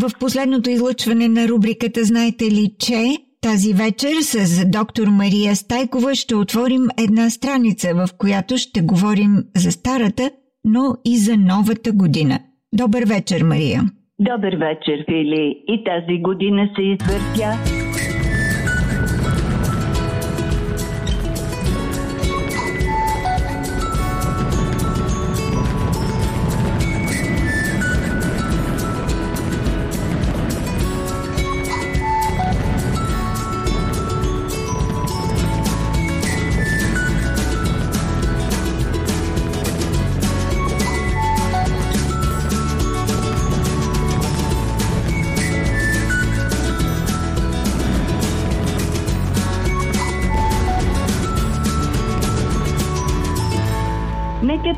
в последното излъчване на рубриката Знаете ли, че тази вечер с доктор Мария Стайкова ще отворим една страница, в която ще говорим за старата, но и за новата година. Добър вечер, Мария! Добър вечер, Фили! И тази година се извъртя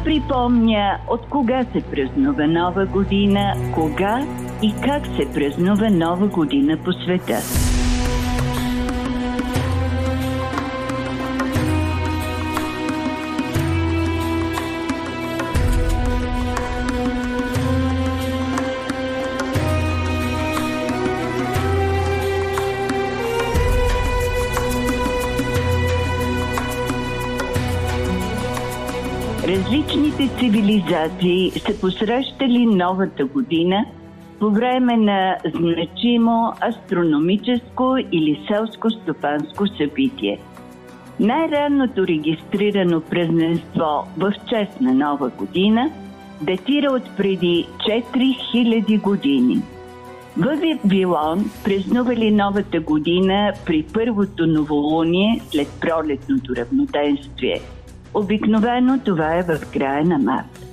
припомня от кога се празнува Нова година, кога и как се празнува Нова година по света. Различните цивилизации са посрещали новата година по време на значимо астрономическо или селско-стопанско събитие. Най-ранното регистрирано празненство в чест на нова година датира от преди 4000 години. В Вавилон празнували новата година при първото новолуние след пролетното равноденствие – Обикновено това е в края на март.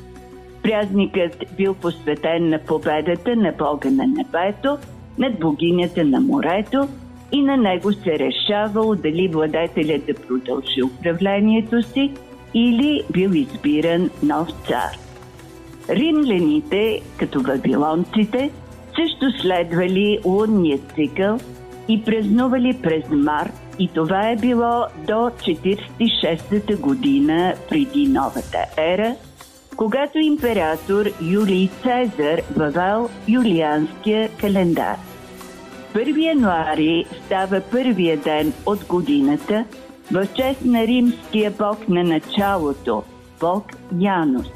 Празникът бил посветен на победата на Бога на небето над богинята на морето и на него се решавало дали владетелят да продължи управлението си или бил избиран нов цар. Римляните, като вавилонците, също следвали лунния цикъл и празнували през март и това е било до 46-та година преди новата ера, когато император Юлий Цезар въвел юлианския календар. 1 януари става първия ден от годината в чест на римския бог на началото, бог Янус.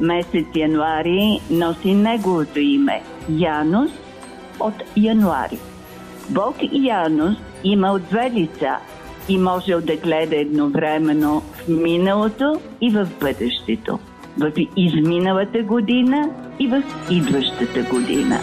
Месец януари носи неговото име – Янус от януари. Бог Янус имал две лица и можел да гледа едновременно в миналото и в бъдещето, в изминалата година и в идващата година.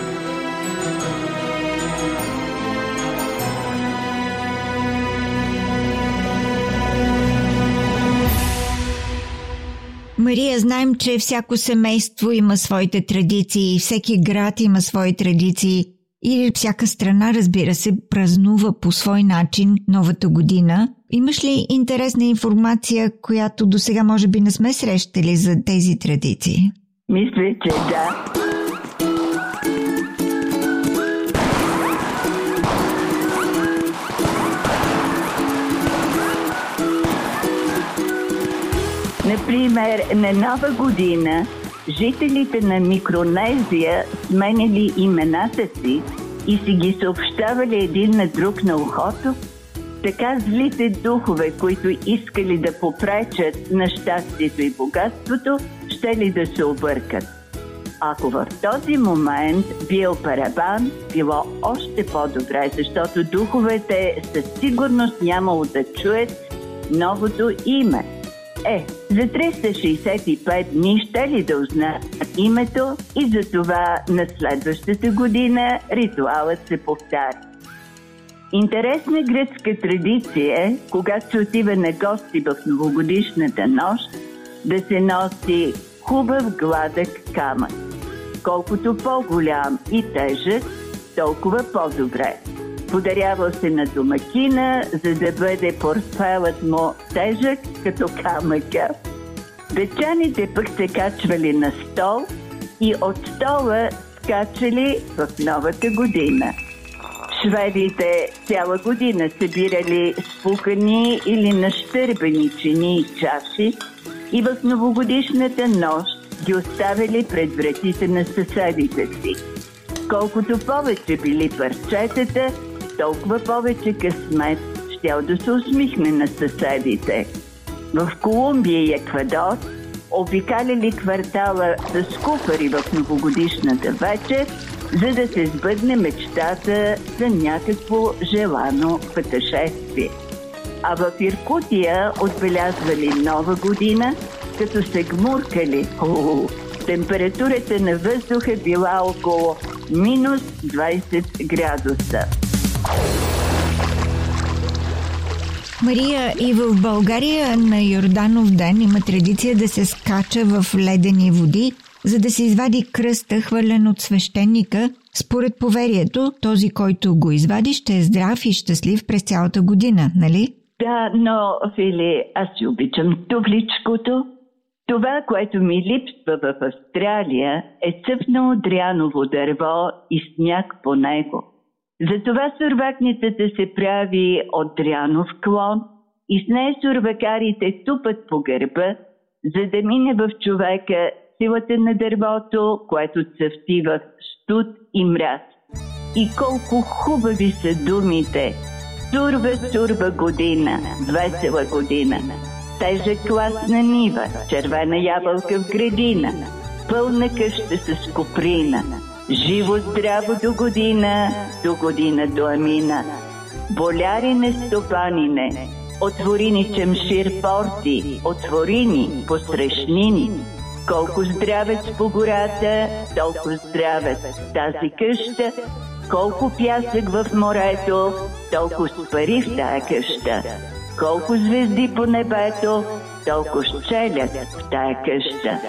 Мария, знаем, че всяко семейство има своите традиции, всеки град има свои традиции и всяка страна, разбира се, празнува по свой начин новата година. Имаш ли интересна информация, която до сега може би не сме срещали за тези традиции? Мисля, че да. Например, на Нова година жителите на Микронезия сменили имената си и си ги съобщавали един на друг на ухото, така злите духове, които искали да попречат на щастието и богатството, ще ли да се объркат. Ако в този момент бил парабан, било още по-добре, защото духовете със сигурност нямало да чуят новото име – е, за 365 дни ще ли да узнаят името и за това на следващата година ритуалът се повтаря. Интересна гръцка традиция е, когато се отива на гости в новогодишната нощ, да се носи хубав гладък камък. Колкото по-голям и тежък, толкова по-добре. Подарявал се на домакина, за да бъде портфелът му тежък като камъка. Дечаните пък се качвали на стол и от стола скачали в новата година. Шведите цяла година събирали спукани или нащърбени чини и чаши и в новогодишната нощ ги оставили пред вратите на съседите си. Колкото повече били парчетата, толкова повече късмет щял да се усмихне на съседите. В Колумбия и Еквадор обикаляли квартала с куфари в новогодишната вечер, за да се сбъдне мечтата за някакво желано пътешествие. А в Иркутия отбелязвали нова година, като се гмуркали. О, температурата на въздуха била около минус 20 градуса. Мария, и в България на Йорданов ден има традиция да се скача в ледени води, за да се извади кръста, хвърлен от свещеника. Според поверието, този, който го извади, ще е здрав и щастлив през цялата година, нали? Да, но, Фили, аз си обичам тувличкото. Това, което ми липсва в Австралия, е цъфнало дряново дърво и сняг по него. Затова сурвакницата се прави от дрянов клон и с нея сурвакарите тупат по гърба, за да мине в човека силата на дървото, което цъфти в студ и мраз. И колко хубави са думите! Сурва, сурва година, весела година. Тежък клас на нива, червена ябълка в градина, пълна къща с коприна. Живо здраво до година, до година до амина. Болярине стопанине, отвори ни чемшир порти, отвори ни посрещнини. Колко здравец по гората, толкова здравец тази къща, колко пясък в морето, толкова пари в тая къща. Колко звезди по небето, толкова щелят в тая къща.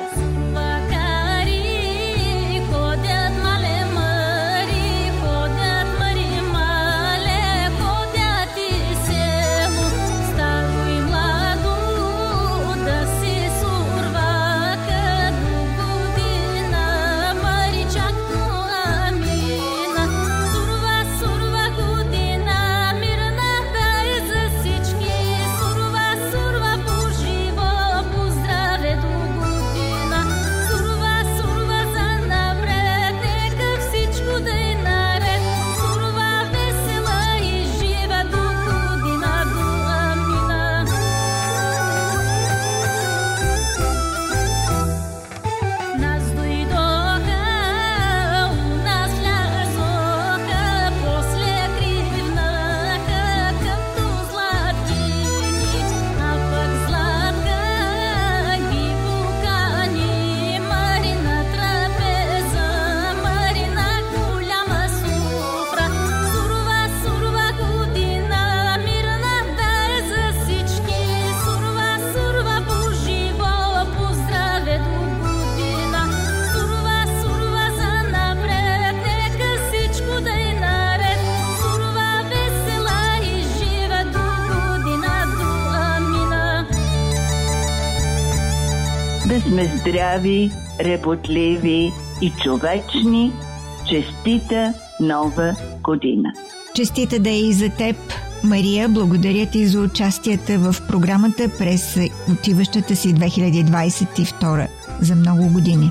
Сме здрави, работливи и човечни. Честита нова година! Честита да е и за теб, Мария, благодаря ти за участията в програмата през отиващата си 2022 за много години.